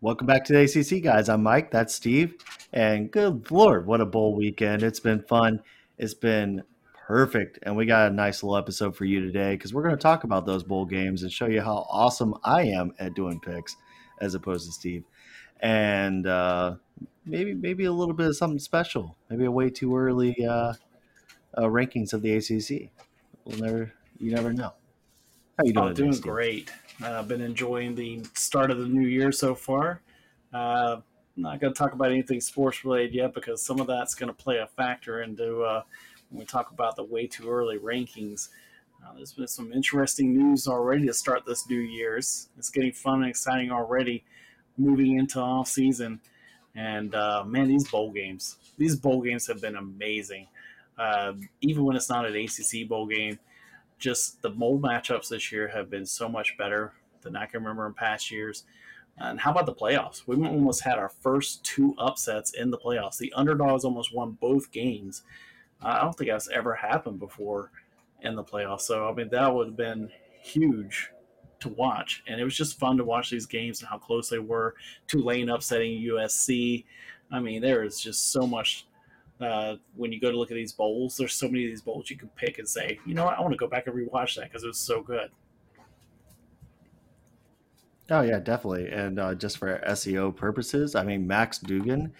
Welcome back to the ACC, guys. I'm Mike. That's Steve. And good Lord, what a bowl weekend. It's been fun. It's been perfect. And we got a nice little episode for you today because we're going to talk about those bowl games and show you how awesome I am at doing picks as opposed to Steve. And uh, maybe maybe a little bit of something special. Maybe a way too early uh, uh, rankings of the ACC. We'll never, you never know. How you doing? Oh, doing great. I've uh, been enjoying the start of the new year so far. Uh, not going to talk about anything sports related yet because some of that's going to play a factor into uh, when we talk about the way too early rankings. Uh, there's been some interesting news already to start this new year's. It's getting fun and exciting already, moving into off season. And uh, man, these bowl games, these bowl games have been amazing. Uh, even when it's not an ACC bowl game, just the mold matchups this year have been so much better than I can remember in past years. And how about the playoffs? We almost had our first two upsets in the playoffs. The underdogs almost won both games. I don't think that's ever happened before in the playoffs. So, I mean, that would have been huge to watch. And it was just fun to watch these games and how close they were. Tulane upsetting USC. I mean, there is just so much. Uh, when you go to look at these bowls, there's so many of these bowls you can pick and say, you know what, I want to go back and rewatch that because it was so good. Oh yeah, definitely. And uh, just for SEO purposes, I mean Max Duggan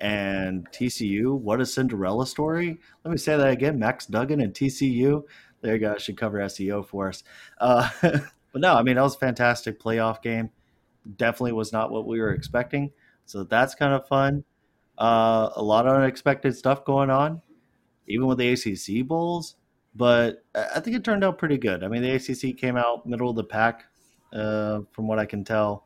and TCU. What a Cinderella story! Let me say that again. Max Duggan and TCU. There you go. Should cover SEO for us. Uh, but no, I mean that was a fantastic playoff game. Definitely was not what we were expecting. So that's kind of fun. Uh, a lot of unexpected stuff going on, even with the ACC bowls. But I think it turned out pretty good. I mean, the ACC came out middle of the pack uh, from what I can tell.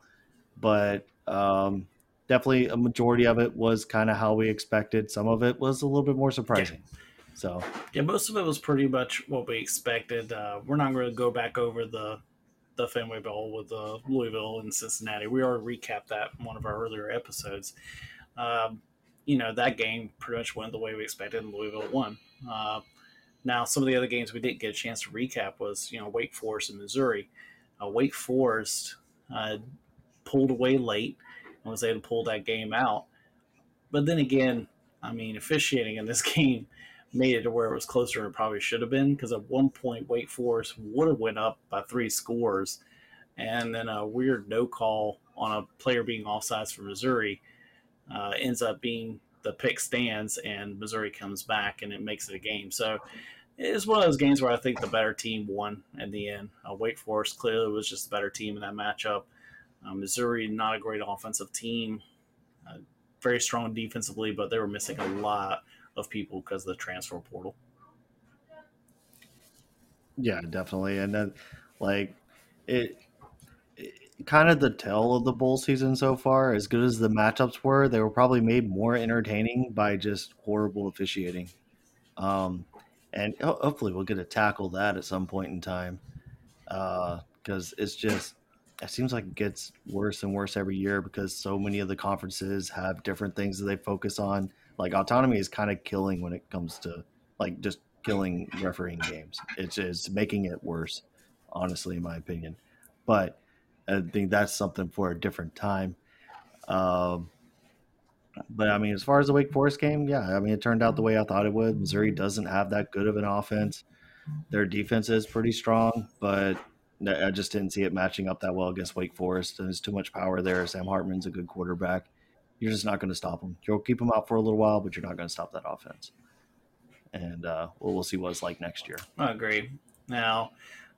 But um, definitely a majority of it was kind of how we expected. Some of it was a little bit more surprising. Yeah. So yeah, most of it was pretty much what we expected. Uh, we're not going to go back over the the Fenway Bowl with uh, Louisville and Cincinnati. We already recapped that in one of our earlier episodes. Um, you know that game pretty much went the way we expected, and Louisville won. Uh, now, some of the other games we didn't get a chance to recap was you know Wake Forest and Missouri uh, Wake Forest uh, pulled away late and was able to pull that game out. But then again, I mean, officiating in this game made it to where it was closer than it probably should have been because at one point Wake Forest would have went up by three scores, and then a weird no call on a player being offsides for Missouri uh, ends up being the pick stands and Missouri comes back and it makes it a game. So it's one of those games where I think the better team won in the end. Uh, Wake Forest clearly was just the better team in that matchup. Uh, Missouri, not a great offensive team, uh, very strong defensively, but they were missing a lot of people because of the transfer portal. Yeah, definitely. And then, like, it, it kind of the tale of the bowl season so far, as good as the matchups were, they were probably made more entertaining by just horrible officiating. Um, and hopefully we'll get to tackle that at some point in time because uh, it's just it seems like it gets worse and worse every year because so many of the conferences have different things that they focus on. Like autonomy is kind of killing when it comes to like just killing refereeing games. It's it's making it worse honestly in my opinion. But i think that's something for a different time um, but I mean, as far as the Wake Forest game, yeah, I mean, it turned out the way I thought it would. Missouri doesn't have that good of an offense. Their defense is pretty strong, but I just didn't see it matching up that well against Wake Forest. There's too much power there. Sam Hartman's a good quarterback. You're just not going to stop them. You'll keep them out for a little while, but you're not going to stop that offense. And uh, we'll, we'll see what it's like next year. I agree. Now,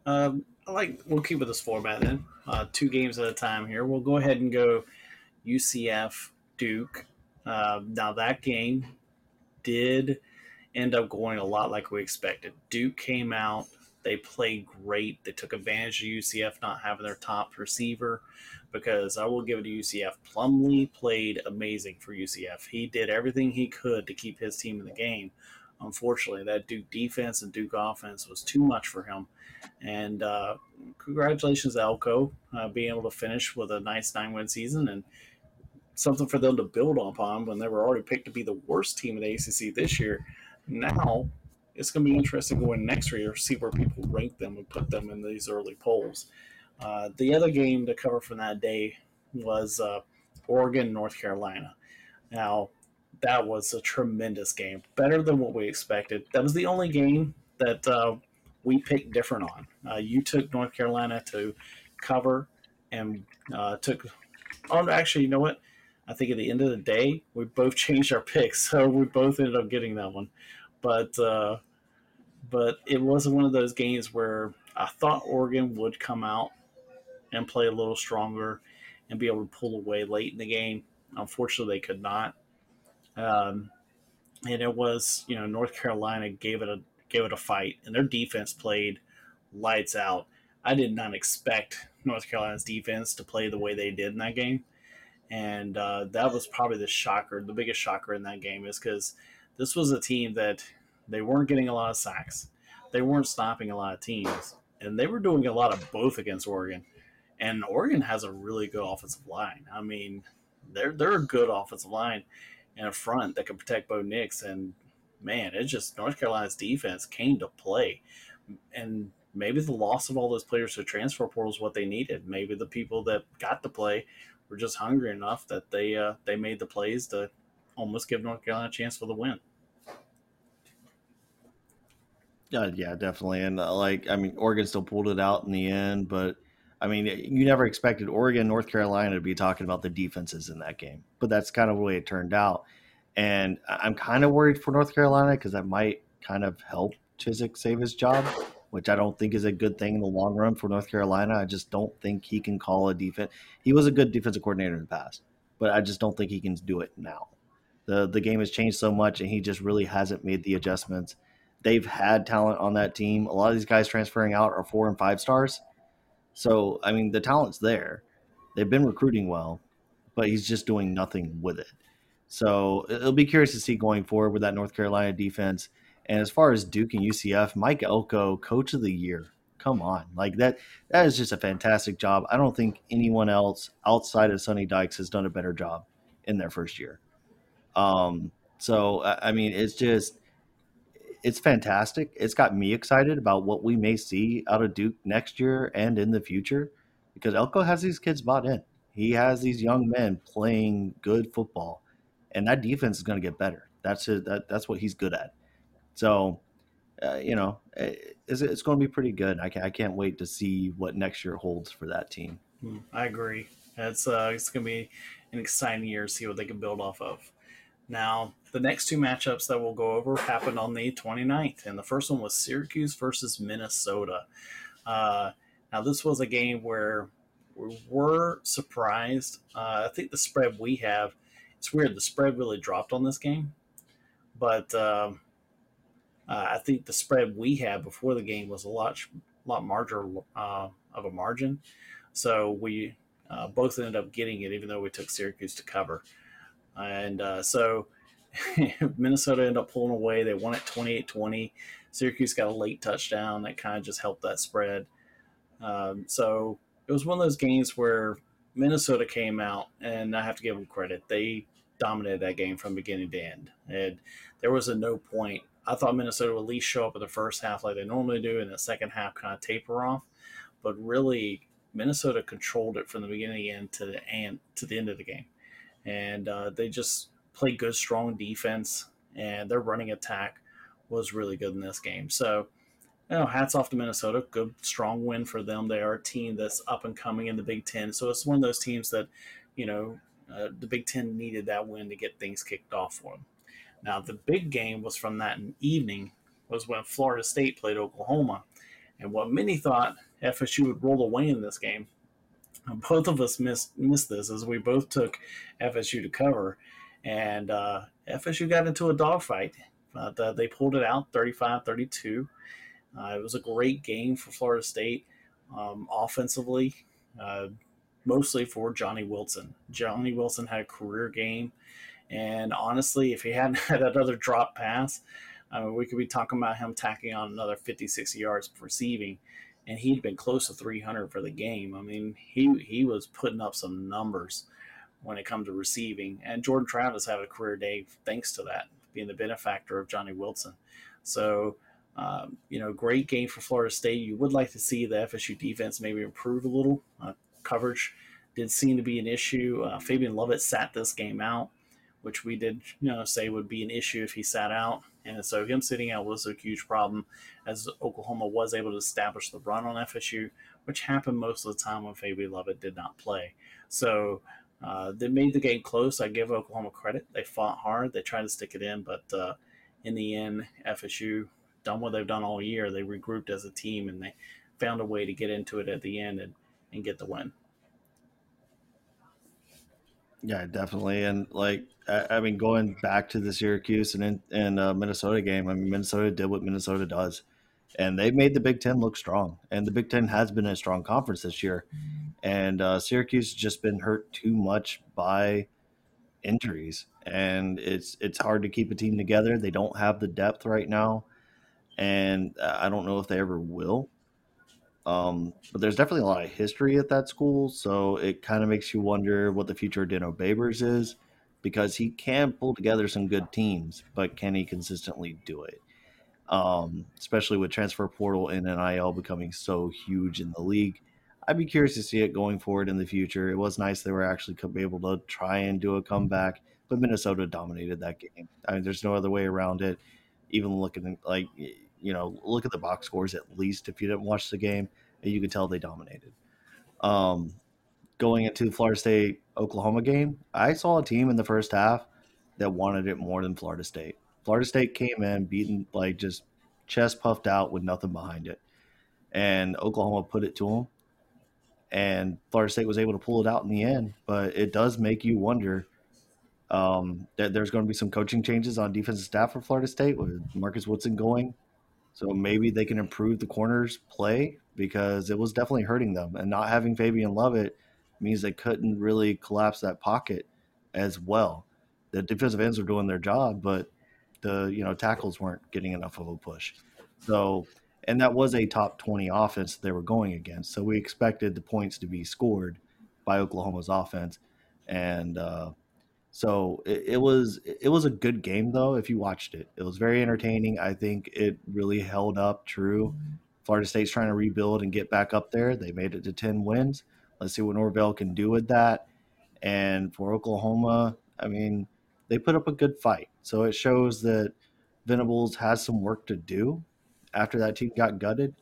um, Like we'll keep with this format then. Uh, two games at a time here. We'll go ahead and go UCF Duke uh, now that game did end up going a lot like we expected. Duke came out, they played great. They took advantage of UCF not having their top receiver because I will give it to UCF. Plumlee played amazing for UCF. He did everything he could to keep his team in the game. Unfortunately, that Duke defense and Duke offense was too much for him. And uh, congratulations, Elko, uh, being able to finish with a nice nine win season and something for them to build upon when they were already picked to be the worst team in the ACC this year. Now it's going to be interesting going next year to see where people rank them and put them in these early polls. Uh, the other game to cover from that day was uh, Oregon, North Carolina. Now, that was a tremendous game, better than what we expected. That was the only game that uh, we picked different on. Uh, you took North Carolina to cover and uh, took. Oh, actually, you know what? I think at the end of the day, we both changed our picks, so we both ended up getting that one. But uh, but it wasn't one of those games where I thought Oregon would come out and play a little stronger and be able to pull away late in the game. Unfortunately, they could not. Um, and it was, you know, North Carolina gave it a gave it a fight, and their defense played lights out. I did not expect North Carolina's defense to play the way they did in that game, and uh, that was probably the shocker, the biggest shocker in that game, is because this was a team that they weren't getting a lot of sacks, they weren't stopping a lot of teams, and they were doing a lot of both against Oregon. And Oregon has a really good offensive line. I mean, they're they're a good offensive line and a front that can protect Bo Nix. And man, it's just North Carolina's defense came to play. And maybe the loss of all those players to transfer portal is what they needed. Maybe the people that got to play were just hungry enough that they uh, they made the plays to almost give North Carolina a chance for the win. Uh, yeah, definitely. And uh, like, I mean, Oregon still pulled it out in the end, but I mean, you never expected Oregon, North Carolina to be talking about the defenses in that game, but that's kind of the way it turned out. And I'm kind of worried for North Carolina because that might kind of help Chizik save his job, which I don't think is a good thing in the long run for North Carolina. I just don't think he can call a defense. He was a good defensive coordinator in the past, but I just don't think he can do it now. The the game has changed so much, and he just really hasn't made the adjustments. They've had talent on that team. A lot of these guys transferring out are four and five stars so, I mean, the talent's there. They've been recruiting well, but he's just doing nothing with it. So, it'll be curious to see going forward with that North Carolina defense. And as far as Duke and UCF, Mike Elko, coach of the year. Come on. Like that that is just a fantastic job. I don't think anyone else outside of Sonny Dykes has done a better job in their first year. Um, so I mean, it's just it's fantastic. It's got me excited about what we may see out of Duke next year and in the future because Elko has these kids bought in. He has these young men playing good football, and that defense is going to get better. That's it. That, that's what he's good at. So, uh, you know, it, it's, it's, going to be pretty good. I, can, I can't wait to see what next year holds for that team. Hmm, I agree. It's uh, it's going to be an exciting year to see what they can build off of. Now, the next two matchups that we'll go over happened on the 29th, and the first one was Syracuse versus Minnesota. Uh, now, this was a game where we were surprised. Uh, I think the spread we have, it's weird, the spread really dropped on this game, but um, uh, I think the spread we had before the game was a lot, lot larger uh, of a margin. So we uh, both ended up getting it, even though we took Syracuse to cover. And uh, so Minnesota ended up pulling away. They won it 28 20. Syracuse got a late touchdown that kind of just helped that spread. Um, so it was one of those games where Minnesota came out, and I have to give them credit. They dominated that game from beginning to end. And there was a no point. I thought Minnesota would at least show up in the first half like they normally do, and the second half kind of taper off. But really, Minnesota controlled it from the beginning end to the end to the end of the game and uh, they just play good, strong defense, and their running attack was really good in this game. So, you know, hats off to Minnesota. Good, strong win for them. They are a team that's up and coming in the Big Ten. So it's one of those teams that, you know, uh, the Big Ten needed that win to get things kicked off for them. Now, the big game was from that evening was when Florida State played Oklahoma. And what many thought FSU would roll away in this game, both of us missed missed this as we both took FSU to cover, and uh, FSU got into a dogfight. Uh, they pulled it out 35-32. Uh, it was a great game for Florida State um, offensively, uh, mostly for Johnny Wilson. Johnny Wilson had a career game, and honestly, if he hadn't had that other drop pass, mean, we could be talking about him tacking on another 50, 60 yards receiving and he'd been close to 300 for the game. I mean, he he was putting up some numbers when it comes to receiving, and Jordan Travis had a career day thanks to that, being the benefactor of Johnny Wilson. So, um, you know, great game for Florida State. You would like to see the FSU defense maybe improve a little. Uh, coverage did seem to be an issue. Uh, Fabian Lovett sat this game out, which we did you know say would be an issue if he sat out, and so him sitting out was a huge problem, as Oklahoma was able to establish the run on FSU, which happened most of the time when Fabian Lovett did not play. So. Uh, they made the game close. I give Oklahoma credit. They fought hard. They tried to stick it in, but uh, in the end, FSU done what they've done all year. They regrouped as a team and they found a way to get into it at the end and, and get the win. Yeah, definitely. And like, I, I mean, going back to the Syracuse and, and uh, Minnesota game, I mean, Minnesota did what Minnesota does, and they made the Big Ten look strong. And the Big Ten has been a strong conference this year. And uh, Syracuse has just been hurt too much by injuries, and it's it's hard to keep a team together. They don't have the depth right now, and I don't know if they ever will. Um, but there's definitely a lot of history at that school, so it kind of makes you wonder what the future of Dino Babers is, because he can pull together some good teams, but can he consistently do it? Um, especially with transfer portal and NIL becoming so huge in the league. I'd be curious to see it going forward in the future. It was nice they were actually able to try and do a comeback, but Minnesota dominated that game. I mean, there's no other way around it. Even looking like you know, look at the box scores at least if you didn't watch the game, you could tell they dominated. Um, going into the Florida State Oklahoma game, I saw a team in the first half that wanted it more than Florida State. Florida State came in beaten like just chest puffed out with nothing behind it, and Oklahoma put it to them. And Florida State was able to pull it out in the end, but it does make you wonder um, that there's going to be some coaching changes on defensive staff for Florida State with Marcus Woodson going so maybe they can improve the corners play because it was definitely hurting them. And not having Fabian Lovett means they couldn't really collapse that pocket as well. The defensive ends were doing their job, but the you know tackles weren't getting enough of a push. So and that was a top 20 offense they were going against. So we expected the points to be scored by Oklahoma's offense. And uh, so it, it, was it was a good game though. If you watched it, it was very entertaining. I think it really held up true. Florida State's trying to rebuild and get back up there. They made it to ten wins. Let's see what Norvell can do with that. And for Oklahoma, I mean, they put up a good fight. So it shows that Venables has some work to do after that team got gutted,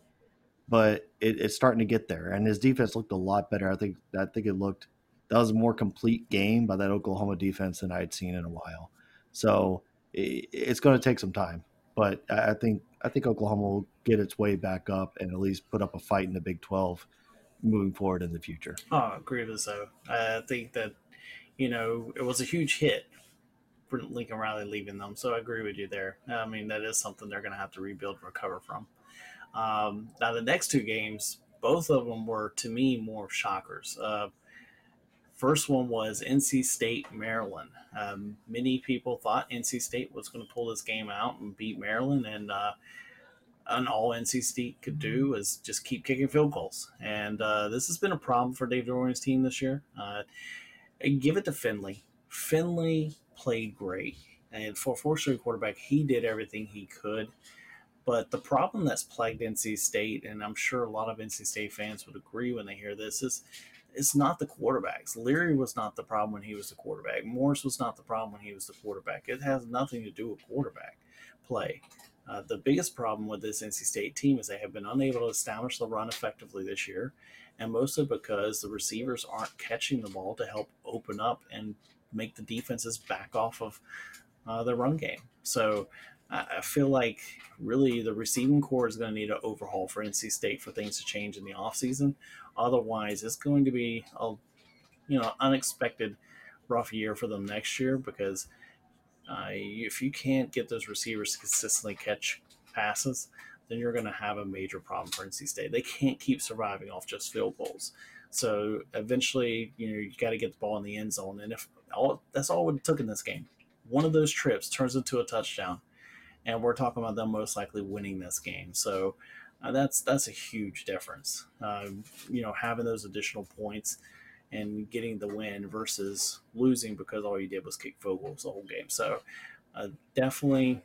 but it, it's starting to get there. And his defense looked a lot better. I think I think it looked that was a more complete game by that Oklahoma defense than I had seen in a while. So it, it's going to take some time, but I think I think Oklahoma will get its way back up and at least put up a fight in the Big Twelve moving forward in the future. Oh, I agree with so. I think that you know it was a huge hit Lincoln Riley leaving them, so I agree with you there. I mean that is something they're going to have to rebuild and recover from. Um, now the next two games, both of them were to me more shockers. Uh, First one was NC State, Maryland. Um, many people thought NC State was going to pull this game out and beat Maryland, and uh, and all NC State could do was just keep kicking field goals. And uh, this has been a problem for Dave Doeren's team this year. Uh, give it to Finley. Finley played great, and for a four-star quarterback, he did everything he could. But the problem that's plagued NC State, and I'm sure a lot of NC State fans would agree when they hear this, is it's not the quarterbacks. Leary was not the problem when he was the quarterback. Morris was not the problem when he was the quarterback. It has nothing to do with quarterback play. Uh, the biggest problem with this NC State team is they have been unable to establish the run effectively this year, and mostly because the receivers aren't catching the ball to help open up and make the defenses back off of uh, the run game. So I feel like really the receiving corps is going to need an overhaul for NC State for things to change in the offseason. Otherwise, it's going to be a you know unexpected rough year for them next year because uh, if you can't get those receivers to consistently catch passes, then you're going to have a major problem for NC State. They can't keep surviving off just field goals. So eventually, you know, you got to get the ball in the end zone, and if all that's all it took in this game, one of those trips turns into a touchdown and we're talking about them most likely winning this game. So uh, that's that's a huge difference. Uh, you know, having those additional points and getting the win versus losing because all you did was kick field goals the whole game. So uh, definitely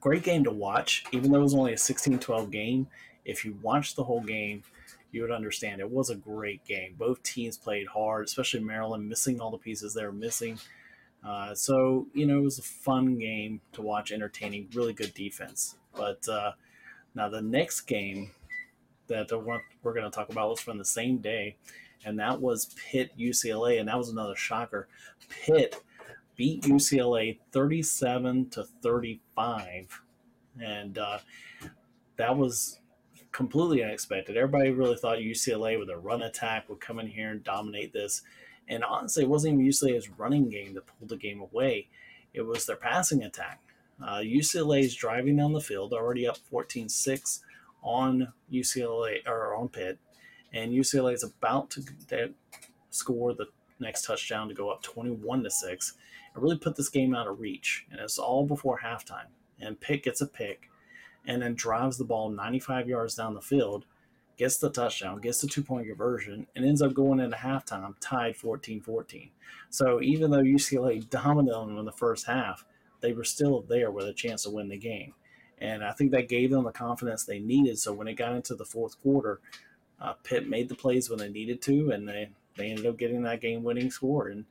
great game to watch, even though it was only a 16-12 game. If you watch the whole game, you would understand it was a great game. Both teams played hard, especially Maryland missing all the pieces they were missing. Uh, so you know it was a fun game to watch, entertaining, really good defense. But uh, now the next game that we're going to talk about was from the same day, and that was Pitt UCLA, and that was another shocker. Pitt beat UCLA 37 to 35, and uh, that was completely unexpected. Everybody really thought UCLA with a run attack would come in here and dominate this. And honestly, it wasn't even UCLA's running game that pulled the game away. It was their passing attack. Uh, UCLA is driving down the field, already up 14 6 on UCLA or on Pitt. And UCLA is about to score the next touchdown to go up 21 to 6 and really put this game out of reach. And it's all before halftime. And Pitt gets a pick and then drives the ball 95 yards down the field, gets the touchdown, gets the two point conversion, and ends up going into halftime tied 14 14. So even though UCLA dominated them in the first half, they were still there with a chance to win the game. And I think that gave them the confidence they needed. So when it got into the fourth quarter, uh, Pitt made the plays when they needed to, and they, they ended up getting that game winning score. And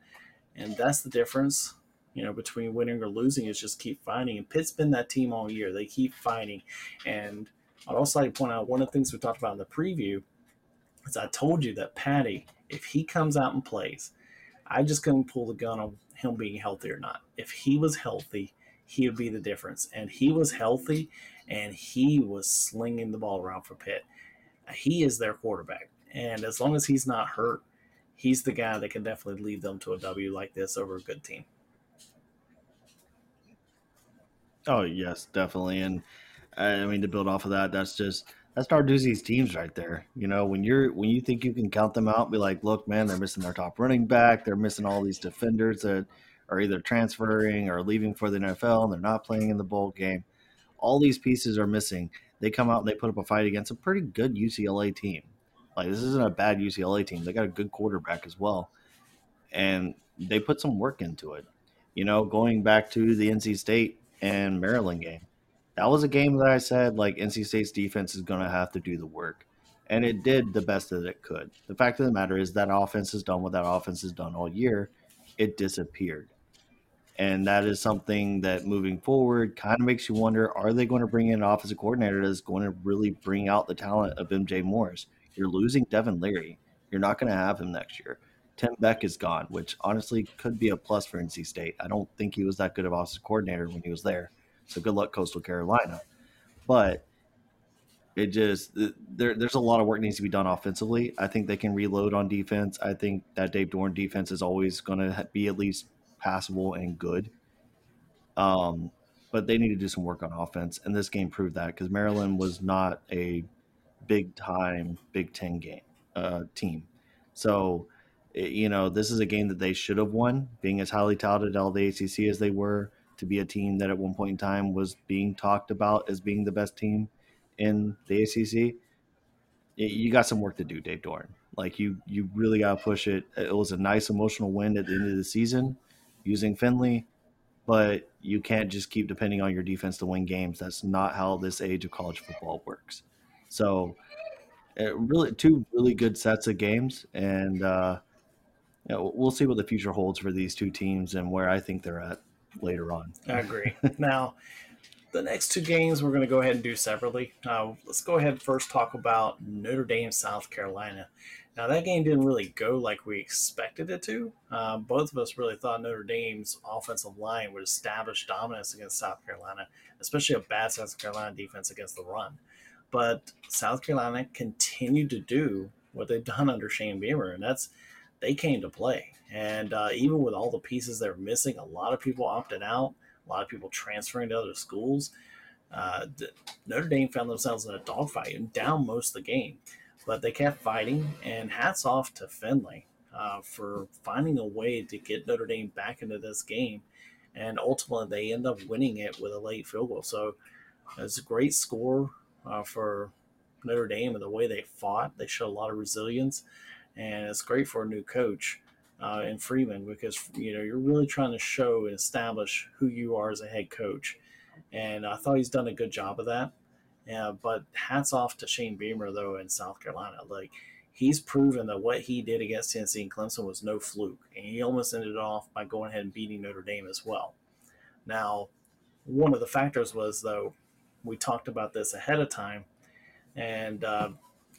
and that's the difference, you know, between winning or losing is just keep fighting. And Pitt's been that team all year. They keep fighting. And I'd also like to point out one of the things we talked about in the preview is I told you that Patti, if he comes out and plays, I just couldn't pull the gun on him being healthy or not. If he was healthy, he would be the difference. And he was healthy and he was slinging the ball around for Pitt. He is their quarterback. And as long as he's not hurt, he's the guy that can definitely lead them to a W like this over a good team. Oh, yes, definitely. And I mean, to build off of that, that's just that's Narduzzi's teams right there. You know, when you're when you think you can count them out, be like, look, man, they're missing their top running back, they're missing all these defenders that are either transferring or leaving for the NFL, and they're not playing in the bowl game. All these pieces are missing. They come out and they put up a fight against a pretty good UCLA team. Like this isn't a bad UCLA team. They got a good quarterback as well, and they put some work into it. You know, going back to the NC State and Maryland game that was a game that I said like NC State's defense is going to have to do the work, and it did the best that it could. The fact of the matter is that offense has done what that offense has done all year. It disappeared, and that is something that moving forward kind of makes you wonder: Are they going to bring in an offensive coordinator that's going to really bring out the talent of MJ Morris? You're losing Devin Leary. You're not going to have him next year. Tim Beck is gone, which honestly could be a plus for NC State. I don't think he was that good of offensive coordinator when he was there. So good luck, Coastal Carolina. But it just there, there's a lot of work needs to be done offensively. I think they can reload on defense. I think that Dave Doeren defense is always going to be at least passable and good. Um, but they need to do some work on offense, and this game proved that because Maryland was not a big time Big Ten game uh, team. So, you know, this is a game that they should have won, being as highly touted all the ACC as they were to be a team that at one point in time was being talked about as being the best team in the ACC. You got some work to do, Dave Doeren. Like you, you really got to push it. It was a nice emotional win at the end of the season using Finley, but you can't just keep depending on your defense to win games. That's not how this age of college football works. So, really, two really good sets of games, and uh, you know, we'll see what the future holds for these two teams and where I think they're at later on. I agree. now, the next two games we're going to go ahead and do separately. Uh, let's go ahead and first talk about Notre Dame, South Carolina. Now, that game didn't really go like we expected it to. Uh, both of us really thought Notre Dame's offensive line would establish dominance against South Carolina, especially a bad South Carolina defense against the run. But South Carolina continued to do what they've done under Shane Beamer, and that's they came to play. And uh, even with all the pieces they're missing, a lot of people opted out, a lot of people transferring to other schools. Uh, Notre Dame found themselves in a dogfight and down most of the game, but they kept fighting. And hats off to Finley uh, for finding a way to get Notre Dame back into this game. And ultimately, they end up winning it with a late field goal. So it's a great score uh, for Notre Dame and the way they fought. They showed a lot of resilience, and it's great for a new coach uh, in Freeman because you know you're really trying to show and establish who you are as a head coach, and I thought he's done a good job of that. Yeah, but hats off to Shane Beamer though in South Carolina. Like he's proven that what he did against Tennessee and Clemson was no fluke, and he almost ended off by going ahead and beating Notre Dame as well. Now, one of the factors was though we talked about this ahead of time, and uh,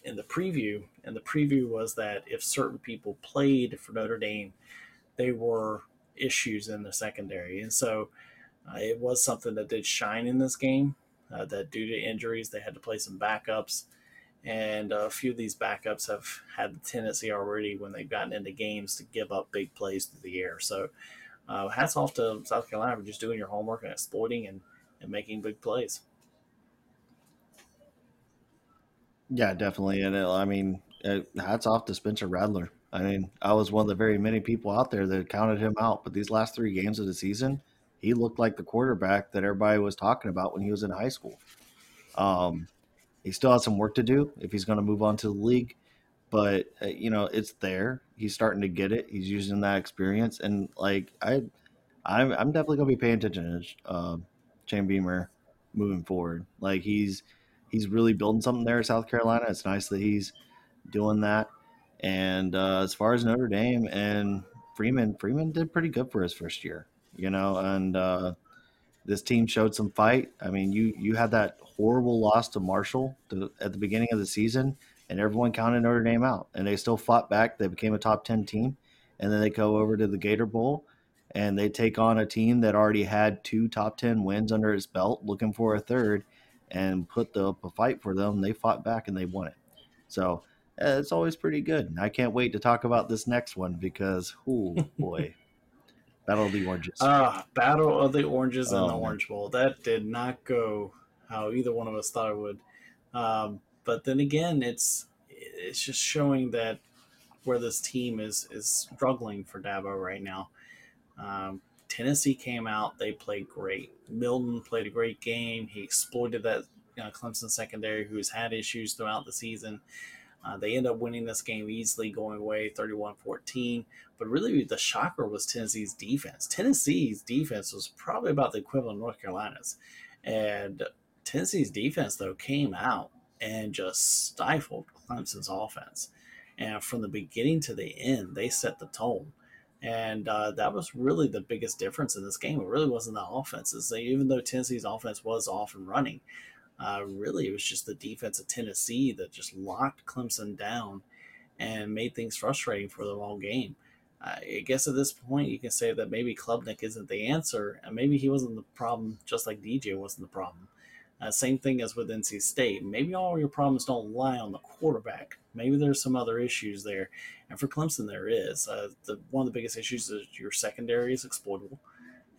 in the preview, and the preview was that if certain people played for Notre Dame, they were issues in the secondary, and so uh, it was something that did shine in this game uh, that due to injuries they had to play some backups, and a few of these backups have had the tendency already when they've gotten into games to give up big plays through the air. So, uh, hats off to South Carolina for just doing your homework and exploiting and, and making big plays. Yeah, definitely. And uh, I mean, uh, hats off to Spencer Rattler. I mean, I was one of the very many people out there that counted him out, but these last three games of the season, he looked like the quarterback that everybody was talking about when he was in high school. Um, he still has some work to do if he's going to move on to the league, but uh, you know it's there. He's starting to get it. He's using that experience, and like I, I'm, I'm definitely going to be paying attention to uh, Shane Beamer moving forward. Like he's he's really building something there at South Carolina. It's nice that he's doing that. And uh, as far as Notre Dame and Freeman, Freeman did pretty good for his first year you know, and uh, this team showed some fight. I mean, you you had that horrible loss to Marshall to, at the beginning of the season, and everyone counted Notre Dame out, and they still fought back. They became a top ten team, and then they go over to the Gator Bowl, and they take on a team that already had two top ten wins under its belt, looking for a third, and put the, up a fight for them. They fought back and they won it. So uh, it's always pretty good. I can't wait to talk about this next one because, oh boy. Battle of the Oranges. Ah, Battle of the Oranges oh, and the. Orange Bowl. That did not go how either one of us thought it would. Um, but then again, it's it's just showing that where this team is is struggling for Dabo right now. Um, Tennessee came out; they played great. Milton played a great game. He exploited that you know, Clemson secondary, who's had issues throughout the season. Uh, they end up winning this game easily, going away 31 14. But really, the shocker was Tennessee's defense. Tennessee's defense was probably about the equivalent of North Carolina's. And Tennessee's defense, though, came out and just stifled Clemson's offense. And from the beginning to the end, they set the tone. And uh, that was really the biggest difference in this game. It really wasn't the offenses. Even though Tennessee's offense was off and running, uh, really, it was just the defense of Tennessee that just locked Clemson down and made things frustrating for the long game. I guess at this point, you can say that maybe Klubnik isn't the answer, and maybe he wasn't the problem, just like DJ wasn't the problem. Uh, same thing as with NC State. Maybe all your problems don't lie on the quarterback. Maybe there's some other issues there, and for Clemson, there is. Uh, the one of the biggest issues is your secondary is exploitable.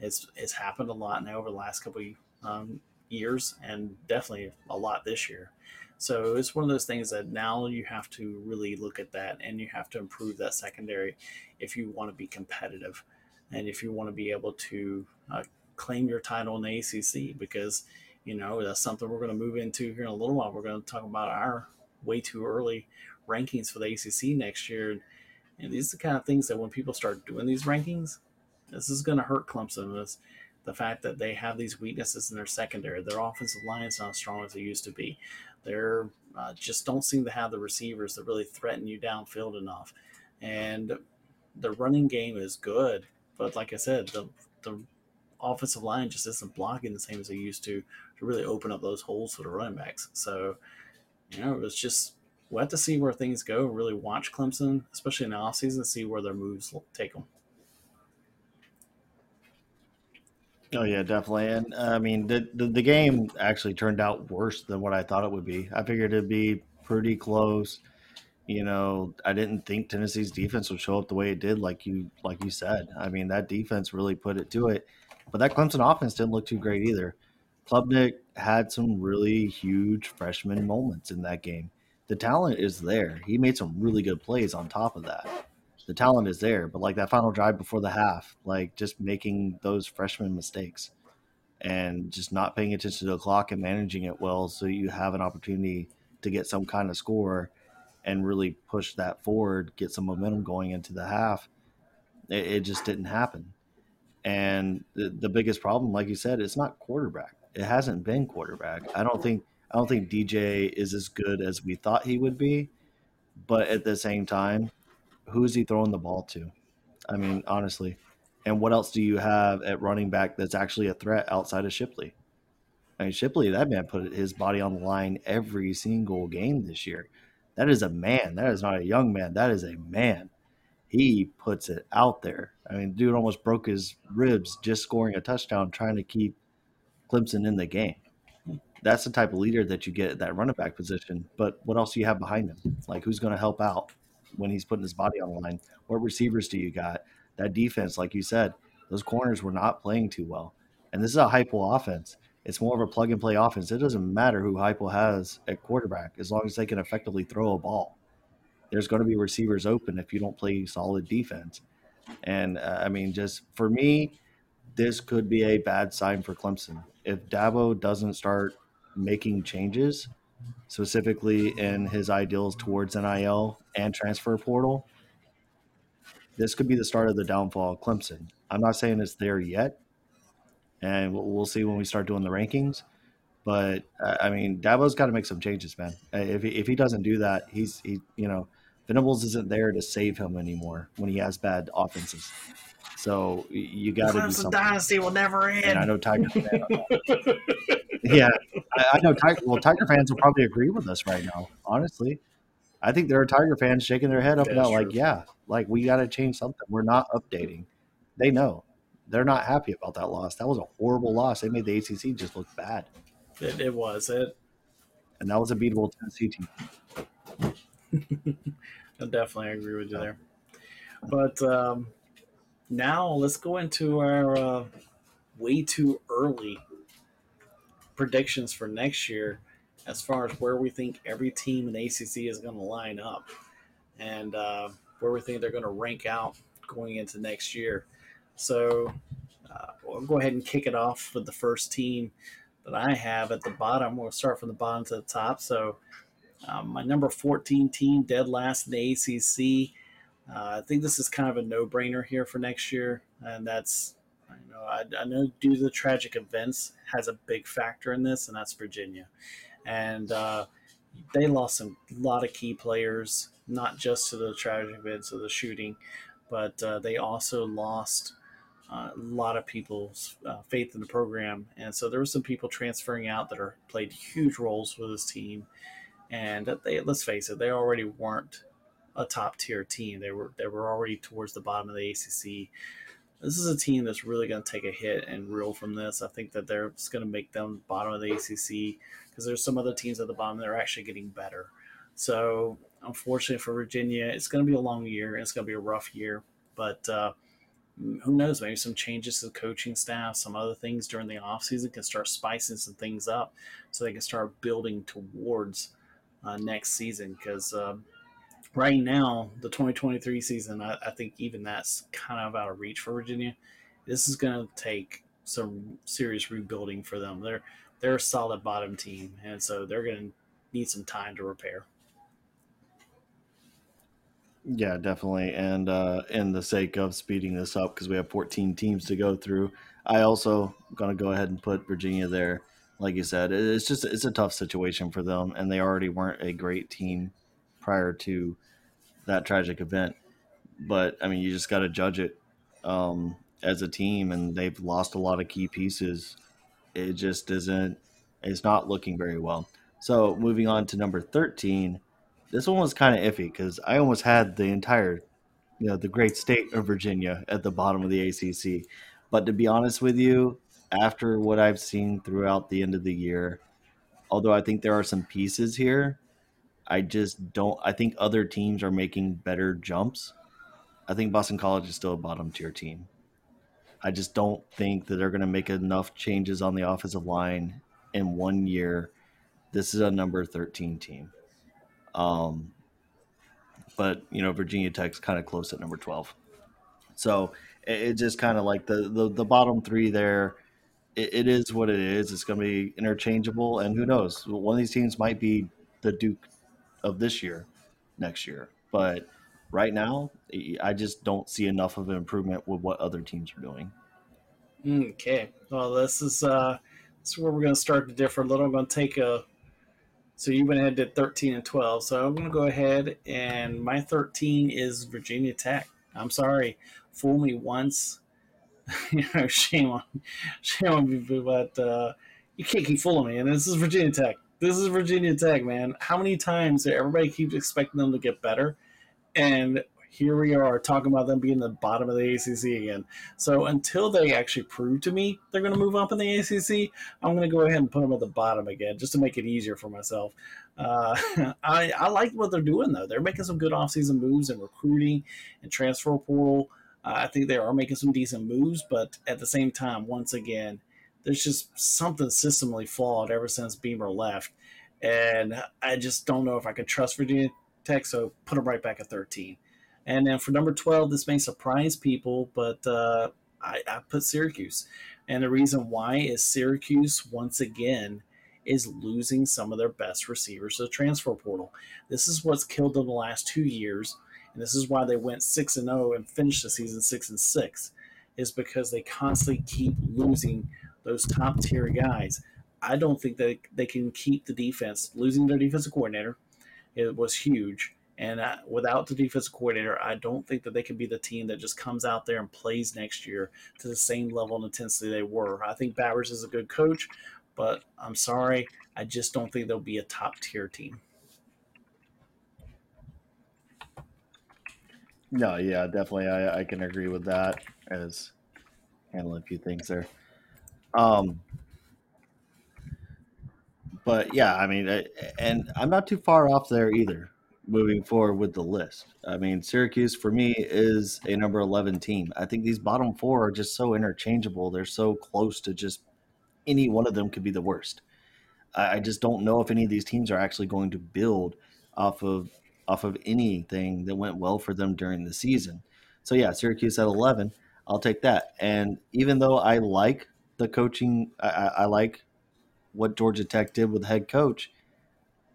It's it's happened a lot now over the last couple um, years and definitely a lot this year. So it's one of those things that now you have to really look at that and you have to improve that secondary if you want to be competitive and if you want to be able to uh, claim your title in the ACC because you know that's something we're going to move into here in a little while. We're going to talk about our way too early rankings for the ACC next year. And these are the kind of things that when people start doing these rankings, this is going to hurt Clemson. This the fact that they have these weaknesses in their secondary. Their offensive line is not as strong as it used to be. They're uh, just don't seem to have the receivers that really threaten you downfield enough. And the running game is good, but like I said, the the offensive line just isn't blocking the same as they used to to really open up those holes for the running backs. So, you know, it's just we'll have to see where things go. Really watch Clemson, especially in the offseason, see where their moves take them. Oh yeah, definitely. And I mean, the, the, the game actually turned out worse than what I thought it would be. I figured it'd be pretty close. You know, I didn't think Tennessee's defense would show up the way it did, like you like you said. I mean, that defense really put it to it. But that Clemson offense didn't look too great either. Klubnik had some really huge freshman moments in that game. The talent is there. He made some really good plays on top of that the talent is there, but like that final drive before the half, like just making those freshman mistakes and just not paying attention to the clock and managing it well so you have an opportunity to get some kind of score and really push that forward, get some momentum going into the half. It, it just didn't happen. And the, the biggest problem, like you said, it's not quarterback. It hasn't been quarterback. I don't think I don't think DJ is as good as we thought he would be, but at the same time, who is he throwing the ball to? I mean, honestly, and what else do you have at running back that's actually a threat outside of Shipley? I mean, Shipley, that man put his body on the line every single game this year. That is a man. That is not a young man. That is a man. He puts it out there. I mean, dude almost broke his ribs just scoring a touchdown trying to keep Clemson in the game. That's the type of leader that you get at that running back position. But what else do you have behind him? Like, who's going to help out when he's putting his body on the line? What receivers do you got? That defense, like you said, those corners were not playing too well. And this is a Heupel offense. It's more of a plug and play offense. It doesn't matter who Heupel has at quarterback as long as they can effectively throw a ball. There's going to be receivers open if you don't play solid defense. And uh, I mean, just for me, this could be a bad sign for Clemson. If Dabo doesn't start making changes, specifically in his ideals towards NIL and transfer portal, this could be the start of the downfall of Clemson. I'm not saying it's there yet, and we'll see when we start doing the rankings. But uh, I mean, Dabo's got to make some changes, man. Uh, if he, if he doesn't do that, he's he you know, Venables isn't there to save him anymore when he has bad offenses. So you got to do something. dynasty will never end. And I know Tiger. Fan, uh, yeah, I, I, know Tiger. Well, Tiger fans will probably agree with us right now. Honestly, I think there are Tiger fans shaking their head up yeah, and out, like, yeah, like we got to change something. We're not updating. They know they're not happy about that loss. That was a horrible loss. They made the ACC just look bad. It, it was it, and that was a beatable Tennessee team. I definitely agree with you there. But um, now let's go into our uh, way too early predictions for next year, as far as where we think every team in ACC is going to line up, and uh, where we think they're going to rank out going into next year. So uh, we'll go ahead and kick it off with the first team that I have at the bottom. We'll start from the bottom to the top. So um, my number 14 team, dead last in the ACC. Uh, I think this is kind of a no-brainer here for next year, and that's I know I, I, know due to the tragic events has a big factor in this, and that's Virginia, and uh, they lost a lot of key players, not just to the tragic events of the shooting, but uh, they also lost uh, a lot of people's uh, faith in the program, and so there were some people transferring out that are played huge roles for this team, and they let's face it, they already weren't a top tier team. They were they were already towards the bottom of the ACC. This is a team that's really going to take a hit and reel from this. I think that they're just going to make them bottom of the ACC because there's some other teams at the bottom that are actually getting better. So unfortunately for Virginia, it's going to be a long year it's going to be a rough year, but. Uh, who knows, maybe some changes to the coaching staff, some other things during the offseason can start spicing some things up so they can start building towards uh, next season. Because um, right now, the 2023 season, I, I, think even that's kind of out of reach for Virginia. This is going to take some serious rebuilding for them. They're they're a solid bottom team, and so they're going to need some time to repair. Yeah, definitely. And uh, in the sake of speeding this up, because we have 14 teams to go through, I also going to go ahead and put Virginia there. Like you said, it's just it's a tough situation for them, and they already weren't a great team prior to that tragic event. But I mean, you just got to judge it um, as a team, and they've lost a lot of key pieces. It just isn't. It's not looking very well. So moving on to number 13 this one was kind of iffy because I almost had the entire, you know, the great state of Virginia at the bottom of the ACC. But to be honest with you, after what I've seen throughout the end of the year, although I think there are some pieces here, I just don't. I think other teams are making better jumps. I think Boston College is still a bottom tier team. I just don't think that they're going to make enough changes on the offensive line in one year. This is a number 13 team. Um, but you know, Virginia Tech's kind of close at number twelve. So it, it just kind of like the, the the bottom three there. It, it is what it is. It's going to be interchangeable, and who knows? One of these teams might be the Duke of this year, next year. But right now, I just don't see enough of an improvement with what other teams are doing. Okay, well, this is uh, this is where we're going to start to differ a little. I'm going to take a So you went ahead did 13 and 12. So I'm going to go ahead and my 13 is Virginia Tech. I'm sorry, fool me once. you know, shame on, shame on me, but uh, you can't keep fooling me. And this is Virginia Tech. This is Virginia Tech, man. How many times everybody keeps expecting them to get better, and here we are talking about them being the bottom of the ACC again. So until they actually prove to me they're going to move up in the ACC, I'm going to go ahead and put them at the bottom again, just to make it easier for myself. Uh, I, I like what they're doing though. They're making some good offseason moves in recruiting and transfer portal. I think they are making some decent moves, but at the same time, once again, there's just something systemly flawed ever since Beamer left. And I just don't know if I could trust Virginia Tech, so put them right back at 13. And then for number 12, this may surprise people, but uh, I, I put Syracuse. And the reason why is Syracuse, once again, is losing some of their best receivers to the transfer portal. This is what's killed them the last two years, and this is why they went six and zero oh and finished the season six and six, is because they constantly keep losing those top tier guys. I don't think that they can keep the defense. Losing their defensive coordinator, it was huge. And uh, without the defensive coordinator, I don't think that they can be the team that just comes out there and plays next year to the same level and intensity they were. I think Babers is a good coach, but I'm sorry, I just don't think they'll be a top tier team. No, yeah, definitely. I, I can agree with that as handling a few things there. Um, but yeah, I mean, and I'm not too far off there either moving forward with the list. I mean, Syracuse for me is a number 11 team. I think these bottom four are just so interchangeable. They're so close to just any one of them could be the worst. I, I just don't know if any of these teams are actually going to build off of off of anything that went well for them during the season. So yeah, Syracuse at 11, I'll take that. And even though I like the coaching, I, I like what Georgia Tech did with head coach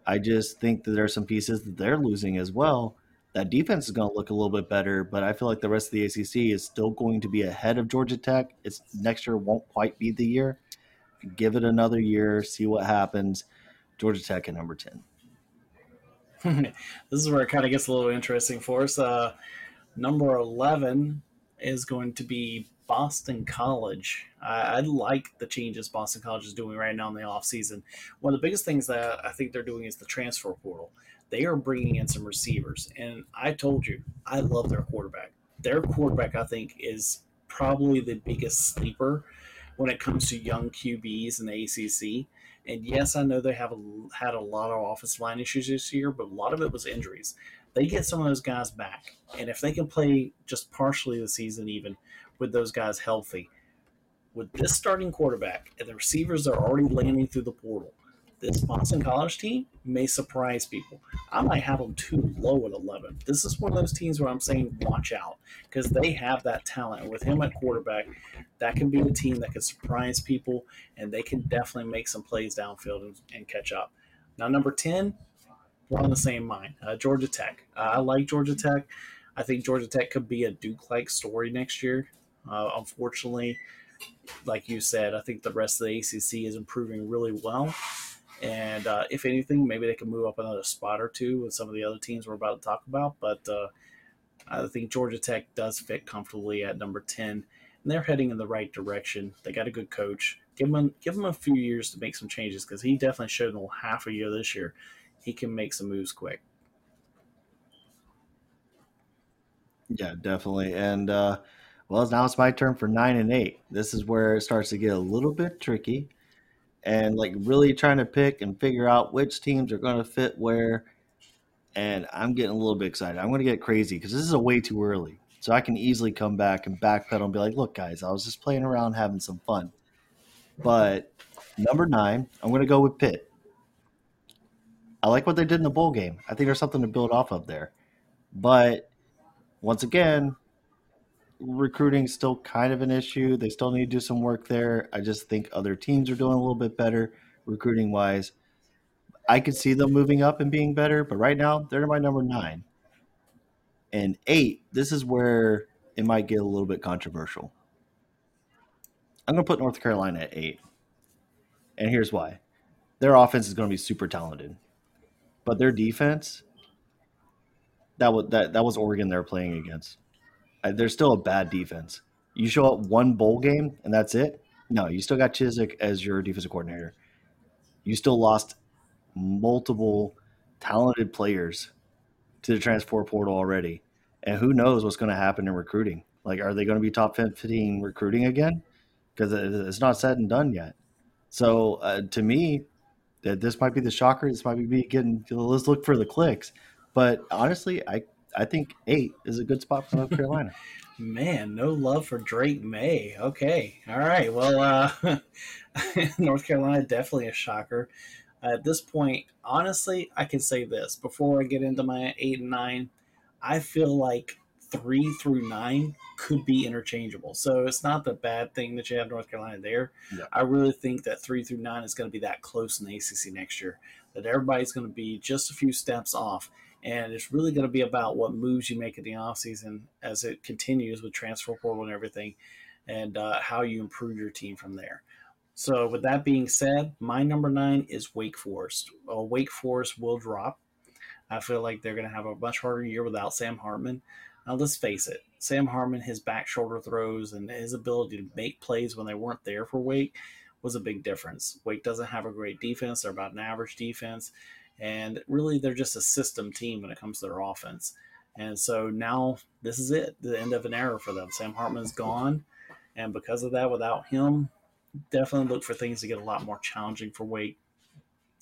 I just think that there are some pieces that they're losing as well. That defense is going to look a little bit better, but I feel like the rest of the ACC is still going to be ahead of Georgia Tech. It's next year won't quite be the year. Give it another year, see what happens. Georgia Tech at number ten. this is where it kind of gets a little interesting for us. Uh, number eleven is going to be Boston College. I, I, like the changes Boston College is doing right now in the offseason. One of the biggest things that I think they're doing is the transfer portal. They are bringing in some receivers. And I told you, I love their quarterback. Their quarterback, I think, is probably the biggest sleeper when it comes to young QBs in the ACC. And yes, I know they have a, had a lot of offensive line issues this year, but a lot of it was injuries. They get some of those guys back, and if they can play just partially the season, even with those guys healthy. With this starting quarterback and the receivers are already landing through the portal, this Boston College team may surprise people. I might have them too low at 11. This is one of those teams where I'm saying watch out because they have that talent. With him at quarterback, that can be the team that can surprise people and they can definitely make some plays downfield and, and catch up. Now, number 10, we're on the same mind. Uh, Georgia Tech. Uh, I like Georgia Tech. I think Georgia Tech could be a Duke like story next year. Uh, unfortunately, like you said, I think the rest of the ACC is improving really well. And uh, if anything, maybe they can move up another spot or two with some of the other teams we're about to talk about. But uh, I think Georgia Tech does fit comfortably at number 10. And they're heading in the right direction. They got a good coach. Give them, give them a few years to make some changes because he definitely showed in half a year this year he can make some moves quick. Yeah, definitely. And uh, well, now it's my turn for nine and eight. This is where it starts to get a little bit tricky and like really trying to pick and figure out which teams are going to fit where. And I'm getting a little bit excited. I'm going to get crazy because this is a way too early. So I can easily come back and backpedal and be like, look, guys, I was just playing around having some fun. But number nine, I'm going to go with Pitt. I like what they did in the bowl game. I think there's something to build off of there. But once again, recruiting still kind of an issue. They still need to do some work there. I just think other teams are doing a little bit better recruiting wise. I could see them moving up and being better, but right now they're my number nine. And eight, this is where it might get a little bit controversial. I'm going to put North Carolina at eight. And here's why their offense is going to be super talented. but their defense that was that that was Oregon they're playing against. They're still a bad defense. You show up one bowl game and that's it. No, you still got Chizik as your defensive coordinator. You still lost multiple talented players to the transfer portal already, and who knows what's going to happen in recruiting? Like, are they going to be top fifteen recruiting again? Because it's not said and done yet. So uh, to me, that this might be the shocker. This might be me getting. Let's look for the clicks. But honestly, I I think eight is a good spot for North Carolina. Man, no love for Drake Maye. Okay, all right. Well, uh, North Carolina definitely a shocker. At this point, honestly, I can say this before I get into my eight and nine. I feel like three through nine could be interchangeable. So it's not the bad thing that you have North Carolina there. I really think that three through nine is going to be that close in the ACC next year. That everybody's going to be just a few steps off and it's really going to be about what moves you make in the offseason as it continues with transfer portal and everything, and uh, how you improve your team from there. So, with that being said, my number nine is Wake Forest. Well, Wake Forest will drop. I feel like they're going to have a much harder year without Sam Hartman. Now, let's face it, Sam Hartman, his back shoulder throws and his ability to make plays when they weren't there for Wake was a big difference. Wake doesn't have a great defense, they're about an average defense. And really, they're just a system team when it comes to their offense. And so now this is it, the end of an era for them. Sam Hartman's gone. And because of that, without him, definitely look for things to get a lot more challenging for Wake.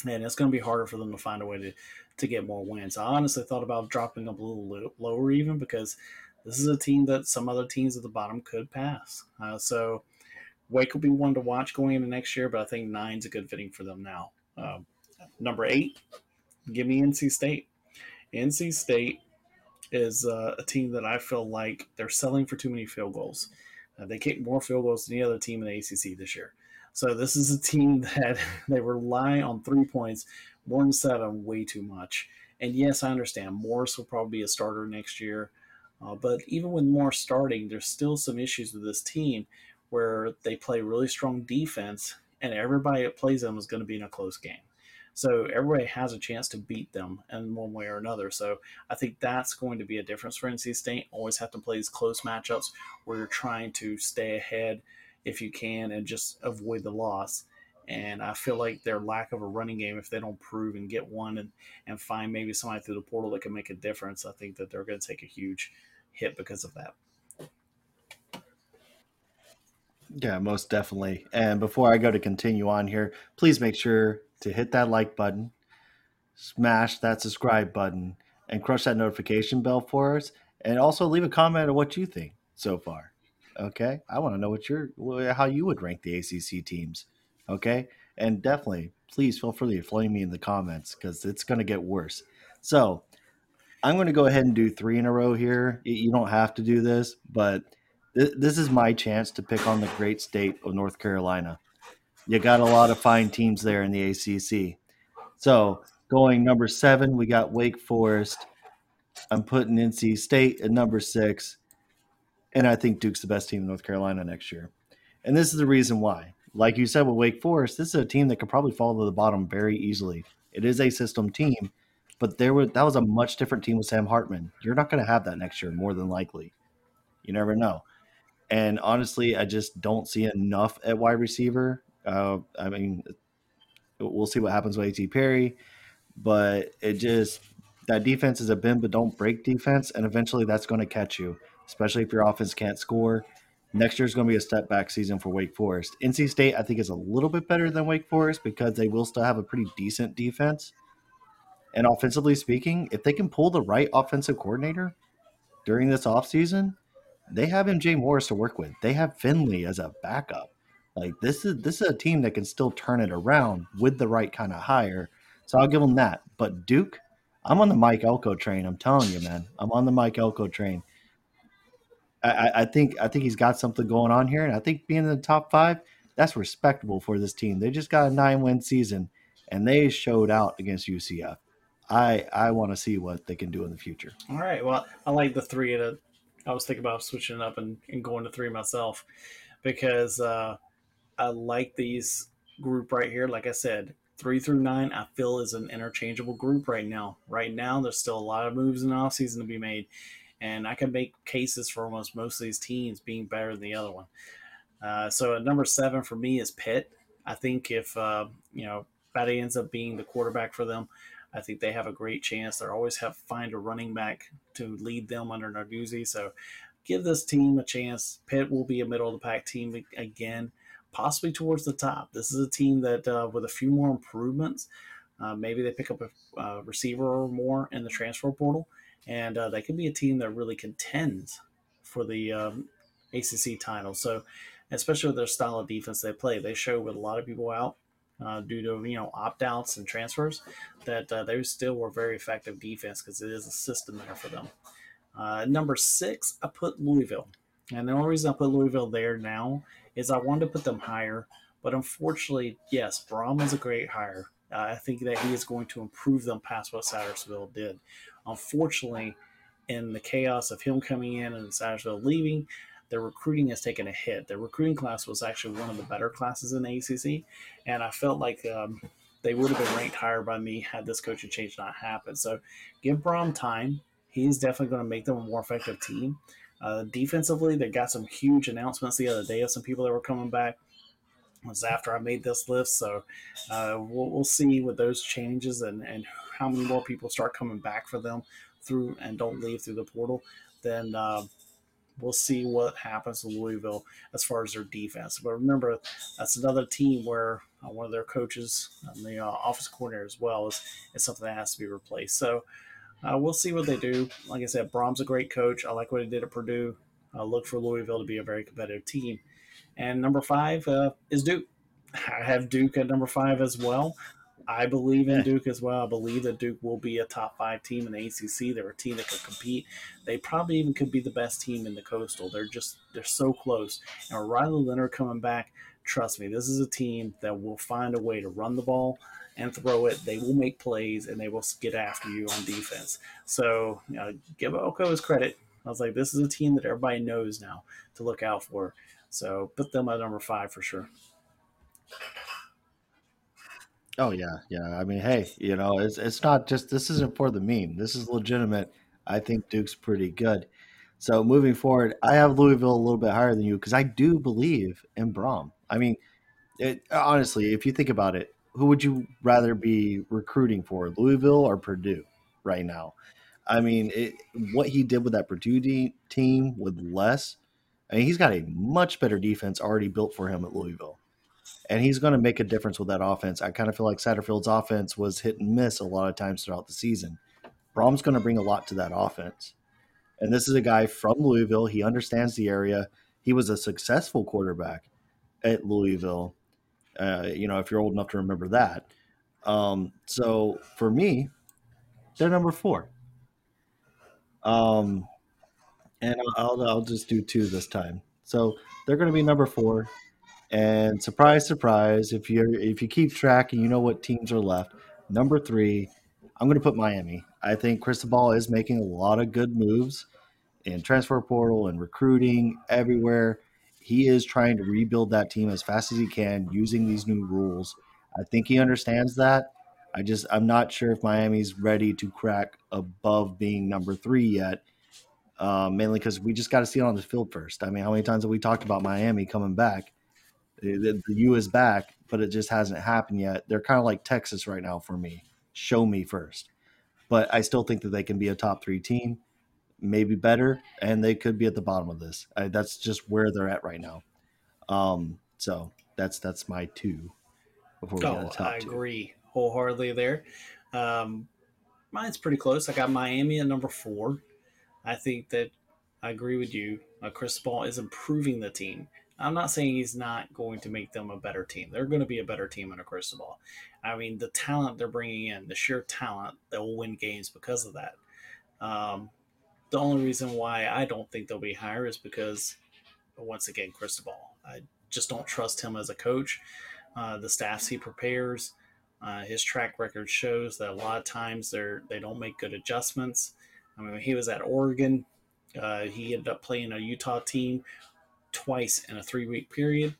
And it's going to be harder for them to find a way to, to get more wins. I honestly thought about dropping them a little lower, even because this is a team that some other teams at the bottom could pass. Uh, so Wake will be one to watch going into next year, but I think nine's a good fitting for them now. Uh, number eight, give me NC State. NC State is uh, a team that I feel like they're selling for too many field goals. Uh, they kick more field goals than any other team in the ACC this year. So this is a team that they rely on three points, more than seven, way too much. And yes, I understand Morris will probably be a starter next year. Uh, but even with Morris starting, there's still some issues with this team where they play really strong defense, and everybody that plays them is going to be in a close game. So everybody has a chance to beat them in one way or another. So I think that's going to be a difference for NC State. Always have to play these close matchups where you're trying to stay ahead if you can and just avoid the loss. And I feel like their lack of a running game, if they don't prove and get one and, and find maybe somebody through the portal that can make a difference, I think that they're going to take a huge hit because of that. Yeah, most definitely. And before I go to continue on here, please make sure to hit that like button, smash that subscribe button, and crush that notification bell for us. And also leave a comment on what you think so far. Okay, I want to know what you're how you would rank the ACC teams. Okay, and definitely please feel free to flame me in the comments because it's going to get worse. So I'm going to go ahead and do three in a row here. You don't have to do this, but th- this is my chance to pick on the great state of North Carolina you got a lot of fine teams there in the ACC. So going number seven, we got Wake Forest. I'm putting NC State at number six, and I think Duke's the best team in North Carolina next year. And this is the reason why. Like you said with Wake Forest, this is a team that could probably fall to the bottom very easily. It is a system team, but there was that was a much different team with Sam Hartman. You're not going to have that next year, more than likely. You never know. And honestly, I just don't see enough at wide receiver uh, I mean, we'll see what happens with A.T. Perry, but it just that defense is a bend but don't break defense, and eventually that's going to catch you, especially if your offense can't score. Next year is going to be a step back season for Wake Forest. NC State, I think, is a little bit better than Wake Forest because they will still have a pretty decent defense. And offensively speaking, if they can pull the right offensive coordinator during this offseason, they have MJ Morris to work with. They have Finley as a backup. Like this is this is a team that can still turn it around with the right kind of hire. So I'll give them that. But Duke, I'm on the Mike Elko train. I'm telling you, man. I'm on the Mike Elko train. I, I think I think he's got something going on here, and I think being in the top five, that's respectable for this team. They just got a nine win season, and they showed out against UCF. I I want to see what they can do in the future. All right. Well, I like the three. To, I was thinking about switching up and, and going to three myself because uh, I like these group right here. Like I said, three through nine, I feel is an interchangeable group right now. Right now, there's still a lot of moves in the offseason to be made, and I can make cases for almost most of these teams being better than the other one. Uh, so at number seven for me is Pitt. I think if uh, you know Batty ends up being the quarterback for them, I think they have a great chance. They always have find a running back to lead them under Narduzzi. So give this team a chance. Pitt will be a middle of the pack team again possibly towards the top. This is a team that, uh, with a few more improvements, uh, maybe they pick up a uh, receiver or more in the transfer portal, and uh, they could be a team that really contends for the um, ACC title. So, especially with their style of defense they play, they show with a lot of people out uh, due to you know opt outs and transfers that uh, they still were very effective defense because it is a system there for them. number six, I put Louisville. And the only reason I put Louisville there now is I wanted to put them higher, but unfortunately, yes, Brohm is a great hire. Uh, I think that he is going to improve them past what Satterfield did. Unfortunately, in the chaos of him coming in and Satterfield leaving, their recruiting has taken a hit. Their recruiting class was actually one of the better classes in the ACC, and I felt like um, they would have been ranked higher by me had this coaching change not happened. So give Brohm time. He's definitely going to make them a more effective team. Uh, defensively, they got some huge announcements the other day of some people that were coming back. It was after I made this list, so uh, we'll, we'll see with those changes and, and how many more people start coming back for them through and don't leave through the portal. Then uh, we'll see what happens to Louisville as far as their defense. But remember, that's another team where uh, one of their coaches and the uh, office coordinator as well is, is something that has to be replaced. So uh, we'll see what they do. Like I said, Brohm's a great coach. I like what he did at Purdue. I look for Louisville to be a very competitive team. And number five uh, is Duke. I have Duke at number five as well. I believe in Duke as well. I believe that Duke will be a top five team in the ACC. They're a team that could compete. They probably even could be the best team in the Coastal. They're just they're so close. And Riley Leonard coming back, trust me, this is a team that will find a way to run the ball and throw it. They will make plays and they will get after you on defense. So, you know, give Elko his credit. I was like, this is a team that everybody knows now to look out for. So put them at number five for sure. Oh yeah, yeah. I mean, hey, you know, it's it's not just this isn't for the meme. This is legitimate. I think Duke's pretty good. So moving forward, I have Louisville a little bit higher than you because I do believe in Brohm. I mean, it, honestly, if you think about it, who would you rather be recruiting for, Louisville or Purdue right now? I mean, it, what he did with that Purdue de- team with less, I mean, he's got a much better defense already built for him at Louisville. And he's going to make a difference with that offense. I kind of feel like Satterfield's offense was hit and miss a lot of times throughout the season. Brohm's going to bring a lot to that offense. And this is a guy from Louisville. He understands the area. He was a successful quarterback at Louisville uh, you know, if you're old enough to remember that. Um, so for me, they're number four. Um, and I'll, I'll just do two this time. So they're going to be number four. And surprise, surprise, if you if you keep track and you know what teams are left, number three, I'm going to put Miami. I think Cristobal is making a lot of good moves in transfer portal and recruiting everywhere he is trying to rebuild that team as fast as he can using these new rules. I think he understands that. I just I'm not sure if Miami's ready to crack above being number three yet. Uh, mainly because we just got to see it on the field first. I mean, how many times have we talked about Miami coming back? The, the U is back, but it just hasn't happened yet. They're kind of like Texas right now for me. Show me first. But I still think that they can be a top three team maybe better, and they could be at the bottom of this. I, that's just where they're at right now. Um, so that's that's my two. Before we oh, I two. agree wholeheartedly there. Um, mine's pretty close. I got Miami at number four. I think that I agree with you. Uh, Cristobal is improving the team. I'm not saying he's not going to make them a better team. They're going to be a better team under Chris Cristobal. I mean, the talent they're bringing in, the sheer talent, that will win games because of that. Um, the only reason why I don't think they'll be higher is because, once again, Cristobal. I just don't trust him as a coach. Uh, the staffs he prepares, uh, his track record shows that a lot of times they're they don't make good adjustments. I mean, when he was at Oregon. Uh, he ended up playing a Utah team twice in a three week period,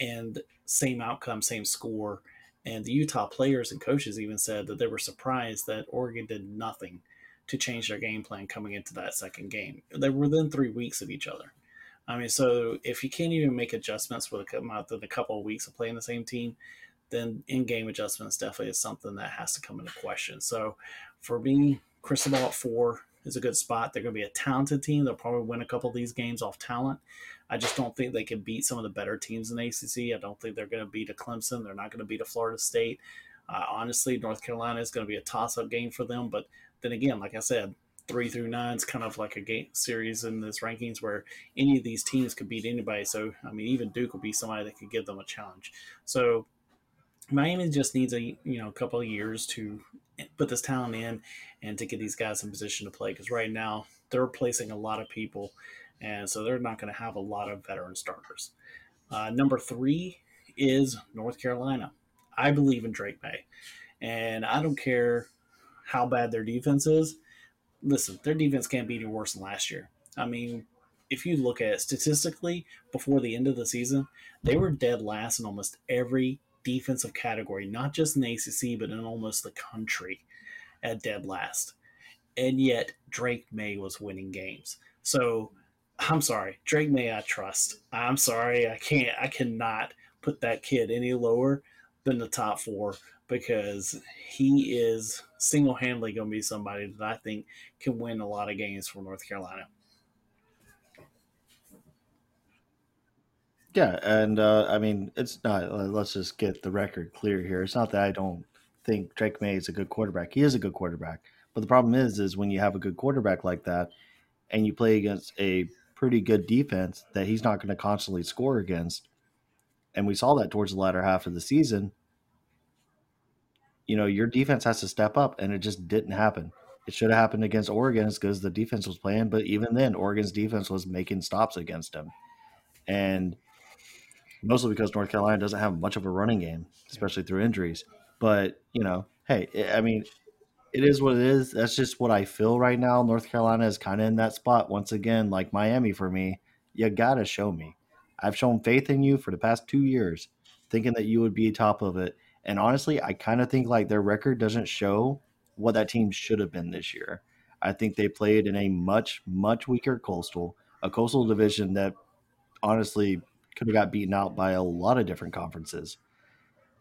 and same outcome, same score. And the Utah players and coaches even said that they were surprised that Oregon did nothing to change their game plan coming into that second game. They were within three weeks of each other. I mean, so if you can't even make adjustments with a, a couple of weeks of playing the same team, then in-game adjustments definitely is something that has to come into question. So for me, Cristobal at four is a good spot. They're going to be a talented team. They'll probably win a couple of these games off talent. I just don't think they can beat some of the better teams in the ACC. I don't think they're going to beat a Clemson. They're not going to beat a Florida State. Uh, honestly, North Carolina is going to be a toss-up game for them. But then again, like I said, three through nine is kind of like a game series in this rankings where any of these teams could beat anybody. So I mean, even Duke would be somebody that could give them a challenge. So Miami just needs a you know a couple of years to put this talent in and to get these guys in position to play because right now they're replacing a lot of people and so they're not going to have a lot of veteran starters. Uh, number three is North Carolina. I believe in Drake Maye, and I don't care how bad their defense is. Listen, their defense can't be any worse than last year. I mean, if you look at it statistically, before the end of the season, they were dead last in almost every defensive category, not just in the ACC, but in almost the country at dead last. And yet, Drake Maye was winning games. So, I'm sorry, Drake Maye, I trust. I'm sorry, I can't, I cannot put that kid any lower than the top four because he is single handedly going to be somebody that I think can win a lot of games for North Carolina. Yeah, and uh, I mean, it's not. Uh, let's just get the record clear here. It's not that I don't think Drake Maye is a good quarterback. He is a good quarterback, but the problem is, is when you have a good quarterback like that, and you play against a pretty good defense that he's not going to constantly score against, and we saw that towards the latter half of the season. You know, your defense has to step up, and it just didn't happen. It should have happened against Oregon as the defense was playing, but even then, Oregon's defense was making stops against him, and mostly because North Carolina doesn't have much of a running game, especially through injuries. But you know, hey, eh, I mean, it is what it is. That's just what I feel right now. North Carolina is kind of in that spot once again, like Miami for me. You gotta show me. I've shown faith in you for the past two years, thinking that you would be top of it. And honestly, I kind of think like their record doesn't show what that team should have been this year. I think they played in a much, much weaker coastal, a coastal division that honestly could have got beaten out by a lot of different conferences.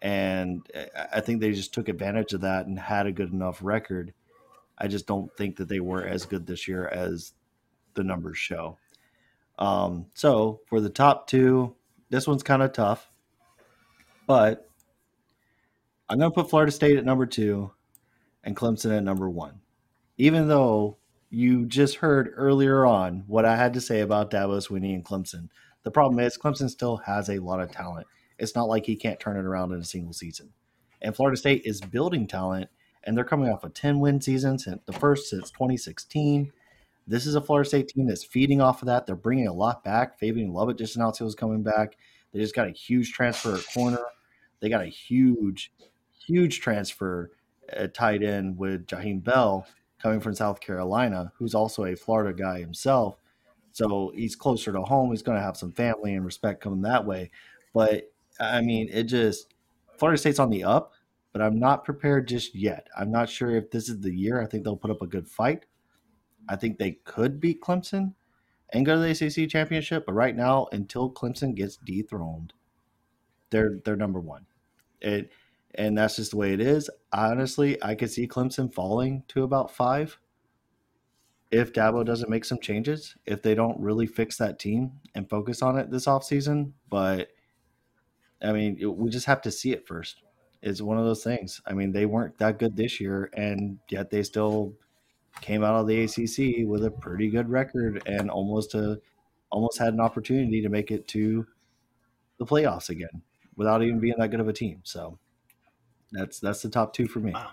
And I think they just took advantage of that and had a good enough record. I just don't think that they were as good this year as the numbers show. Um, so for the top two, this one's kind of tough, but I'm going to put Florida State at number two and Clemson at number one. Even though you just heard earlier on what I had to say about Dabo Swinney and Clemson, the problem is Clemson still has a lot of talent. It's not like he can't turn it around in a single season. And Florida State is building talent, and they're coming off a 10 win season, since the first since 2016. This is a Florida State team that's feeding off of that. They're bringing a lot back. Fabien Lovett just announced he was coming back. They just got a huge transfer at corner. They got a huge, huge transfer at tight end with Jaheim Bell coming from South Carolina, who's also a Florida guy himself. So he's closer to home. He's going to have some family and respect coming that way. But I mean, it just Florida State's on the up, but I'm not prepared just yet. I'm not sure if this is the year. I think they'll put up a good fight. I think they could beat Clemson and go to the ACC championship. But right now, until Clemson gets dethroned, they're they're number one. It and that's just the way it is. Honestly, I could see Clemson falling to about five if Dabo doesn't make some changes, if they don't really fix that team and focus on it this offseason. But I mean, it, we just have to see it first. It's one of those things. I mean, they weren't that good this year, and yet they still came out of the ACC with a pretty good record and almost a almost had an opportunity to make it to the playoffs again without even being that good of a team. So that's that's the top two for me. Wow.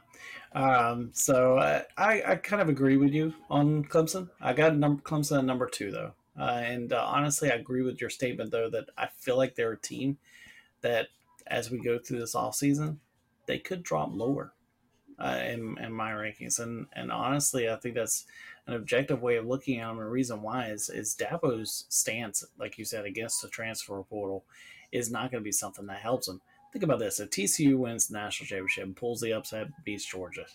Um, so uh, I, I kind of agree with you on Clemson. I got number Clemson at number two though, uh, and uh, honestly, I agree with your statement though that I feel like they're a team that as we go through this off season, they could drop lower uh, in, in my rankings, and and honestly, I think that's an objective way of looking at them. And the reason why is is Dabo's stance, like you said, against the transfer portal, is not going to be something that helps them think about this: if TCU wins the national championship and pulls the upset, beats Georgia,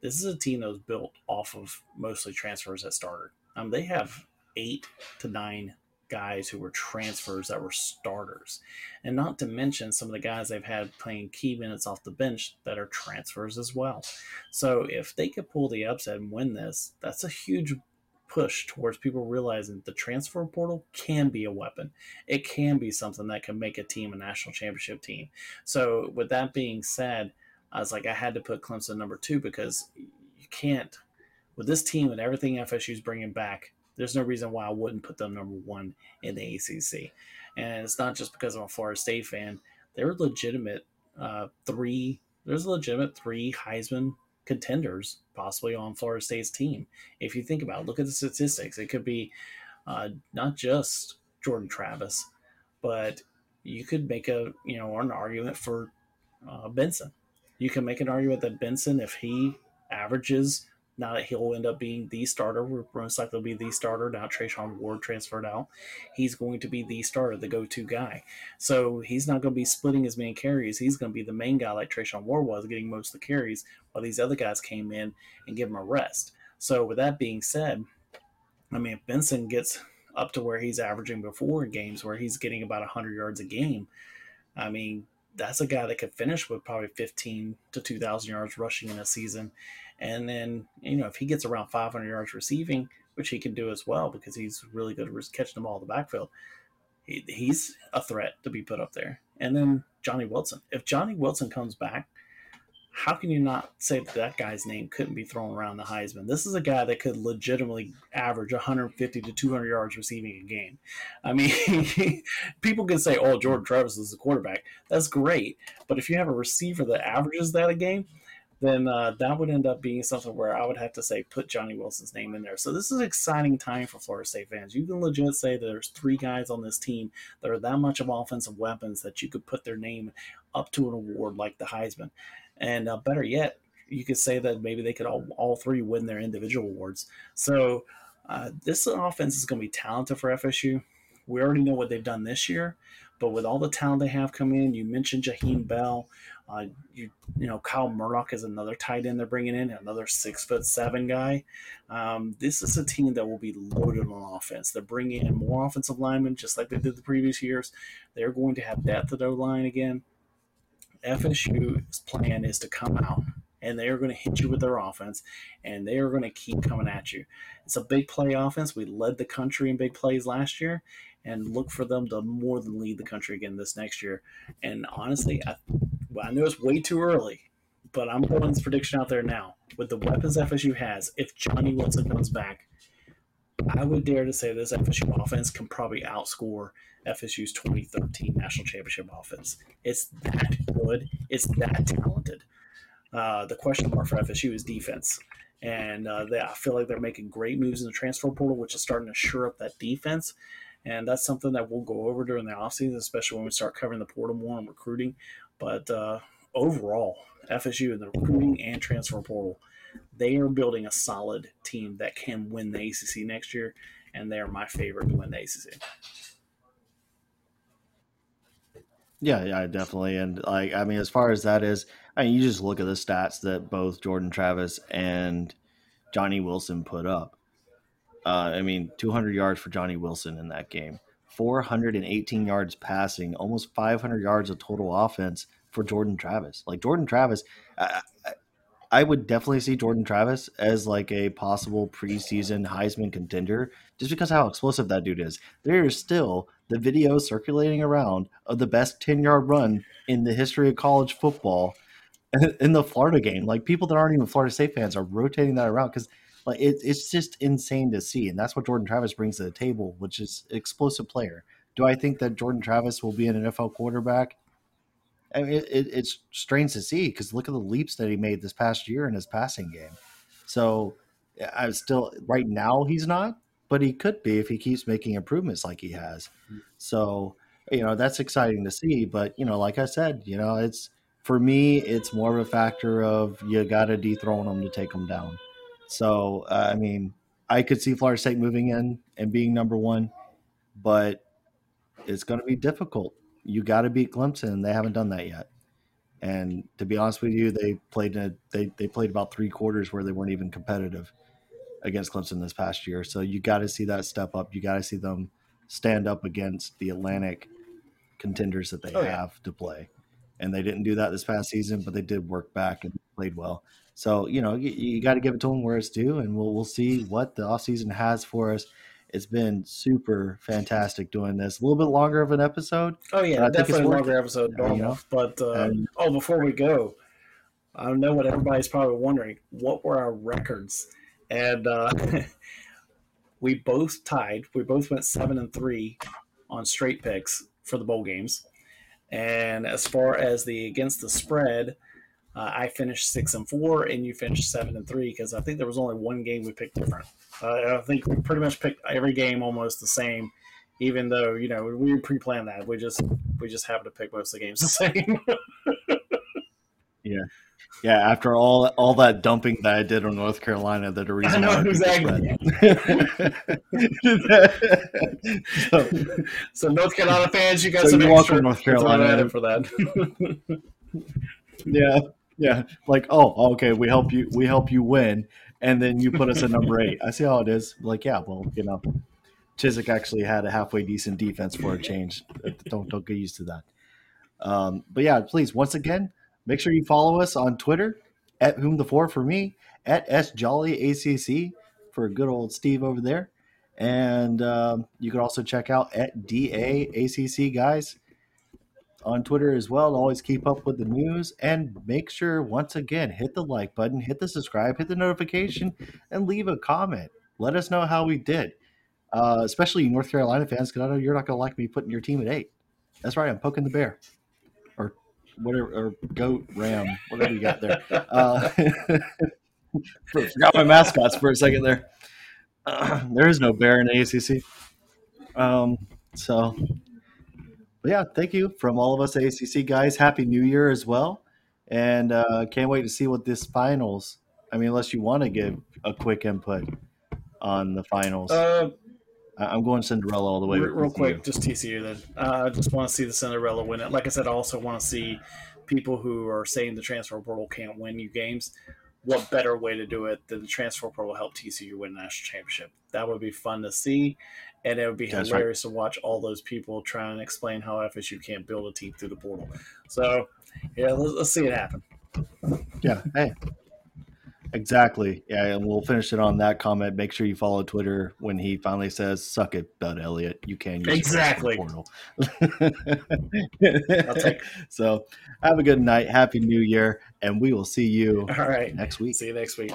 this is a team that was built off of mostly transfers that started. Um, they have eight to nine guys who were transfers that were starters, and not to mention some of the guys they've had playing key minutes off the bench that are transfers as well. So if they could pull the upset and win this, that's a huge push towards people realizing the transfer portal can be a weapon. It can be something that can make a team a national championship team. So with that being said, I was like, I had to put Clemson number two because you can't with this team and everything FSU's bringing back. There's no reason why I wouldn't put them number one in the ACC. And it's not just because I'm a Florida State fan. They're legitimate uh, three. There's a legitimate three Heisman contenders possibly on Florida State's team. If you think about it, look at the statistics. It could be uh, not just Jordan Travis, but you could make a you know an argument for uh, Benson. You can make an argument that Benson, if he averages now that he'll end up being the starter, will most likely be the starter. Now Treshaun Ward transferred out, he's going to be the starter, the go-to guy. So he's not going to be splitting his main carries. He's going to be the main guy like Treshaun Ward was, getting most of the carries, while these other guys came in and give him a rest. So with that being said, I mean, if Benson gets up to where he's averaging before games, where he's getting about 100 yards a game, I mean, that's a guy that could finish with probably 15 to 2,000 yards rushing in a season. And then, you know, if he gets around 500 yards receiving, which he can do as well because he's really good at catching the ball in the backfield, he, he's a threat to be put up there. And then Johnny Wilson. If Johnny Wilson comes back, how can you not say that that guy's name couldn't be thrown around the Heisman? This is a guy that could legitimately average 150 to 200 yards receiving a game. I mean, people can say, "Oh, Jordan Travis is the quarterback." That's great, but if you have a receiver that averages that a game, then uh, that would end up being something where I would have to say put Johnny Wilson's name in there. So this is an exciting time for Florida State fans. You can legit say there's three guys on this team that are that much of offensive weapons that you could put their name up to an award like the Heisman. And uh, better yet, you could say that maybe they could all, all three win their individual awards. So uh, this offense is going to be talented for FSU. We already know what they've done this year, but with all the talent they have coming in, you mentioned Jaheim Bell. Uh, you you know Kyle Morlock is another tight end they're bringing in, another six foot seven guy. Um, this is a team that will be loaded on offense. They're bringing in more offensive linemen, just like they did the previous years. They're going to have depth at O line again. FSU's plan is to come out and they are going to hit you with their offense and they are going to keep coming at you. It's a big play offense. We led the country in big plays last year and look for them to more than lead the country again this next year. And honestly, I, I know it's way too early, but I'm putting this prediction out there now. With the weapons FSU has, if Johnny Wilson comes back, I would dare to say this FSU offense can probably outscore FSU's 2013 national championship offense. It's that good. It's that talented. Uh, the question mark for FSU is defense. And uh, they, I feel like they're making great moves in the transfer portal, which is starting to shore up that defense. And that's something that we'll go over during the offseason, especially when we start covering the portal more and recruiting. But uh, overall, FSU in the recruiting and transfer portal, they are building a solid team that can win the ACC next year. And they are my favorite to win the ACC. Yeah, yeah, definitely. And like, I mean, as far as that is, I mean, you just look at the stats that both Jordan Travis and Johnny Wilson put up. Uh, I mean, 200 yards for Johnny Wilson in that game, 418 yards passing, almost 500 yards of total offense for Jordan Travis. Like Jordan Travis, I, I would definitely see Jordan Travis as like a possible preseason Heisman contender just because how explosive that dude is. There is still the video circulating around of the best 10 yard run in the history of college football in the Florida game. Like people that aren't even Florida State fans are rotating that around because like it, it's just insane to see. And that's what Jordan Travis brings to the table, which is explosive player. Do I think that Jordan Travis will be an NFL quarterback? I mean, it, it, it's strange to see because look at the leaps that he made this past year in his passing game. So I'm still right now he's not, but he could be if he keeps making improvements like he has. So you know that's exciting to see. But you know, like I said, you know, it's for me, it's more of a factor of you got to dethrone them to take them down. So uh, I mean, I could see Florida State moving in and being number one, but it's going to be difficult you got to beat Clemson. They haven't done that yet. And to be honest with you, they played a, they they played about three quarters where they weren't even competitive against Clemson this past year. So you got to see that step up. You got to see them stand up against the Atlantic contenders that they oh, have yeah. to play. And they didn't do that this past season, but they did work back and played well. So you know you, you got to give it to them where it's due, and we'll we'll see what the offseason has for us. It's been super fantastic doing this. A little bit longer of an episode. Oh yeah, definitely a longer episode normal. You know? But uh, and, oh, before we go, I don't know what everybody's probably wondering. What were our records? And uh, we both tied. We both went seven and three on straight picks for the bowl games. And as far as the against the spread, uh, I finished six and four, and you finished seven and three because I think there was only one game we picked different. Uh, I think we pretty much picked every game almost the same, even though you know we pre-planned that. We just we just happened to pick most of the games the same. yeah, yeah. After all all that dumping that I did on North Carolina, that a reason I know exactly. so, so, North Carolina fans, you got so some you extra North Carolina for that. yeah, yeah. Like, oh, okay, we help you. We help you win and then you put us at number eight. I see how it is. Like, yeah, well, you know, Chizik actually had a halfway decent defense for a change. don't don't get used to that. Um, but yeah, please, once again, make sure you follow us on Twitter at whom the four for me at s jolly acc for good old Steve over there, and um, you can also check out at da acc guys on Twitter as well. Always keep up with the news and make sure, once again, hit the like button, hit the subscribe, hit the notification, and leave a comment. Let us know how we did, uh, especially North Carolina fans, because I know you're not going to like me putting your team at eight. That's right, I'm poking the bear. Or whatever, or goat, ram, whatever you got there. Uh, forgot my mascots for a second there. Uh, there is no bear in the ACC. Um, so but yeah, thank you from all of us ACC guys. Happy New Year as well, and uh, can't wait to see what this finals. I mean, unless you want to give a quick input on the finals. Uh, I'm going Cinderella all the way. Real, quick, just TCU then. Uh, I just want to see the Cinderella win it. Like I said, I also want to see people who are saying the transfer portal can't win you games. What better way to do it than the transfer portal help TCU win the national championship? That would be fun to see and it would be That's hilarious right. to watch all those people try and explain how FSU can't build a team through the portal. So, yeah, let's, let's see it happen. Yeah, hey, exactly. Yeah, and we'll finish it on that comment. Make sure you follow Twitter when he finally says, "Suck it, Bud Elliott. You can use exactly portal." so, have a good night. Happy New Year, and we will see you. All right, next week. See you next week.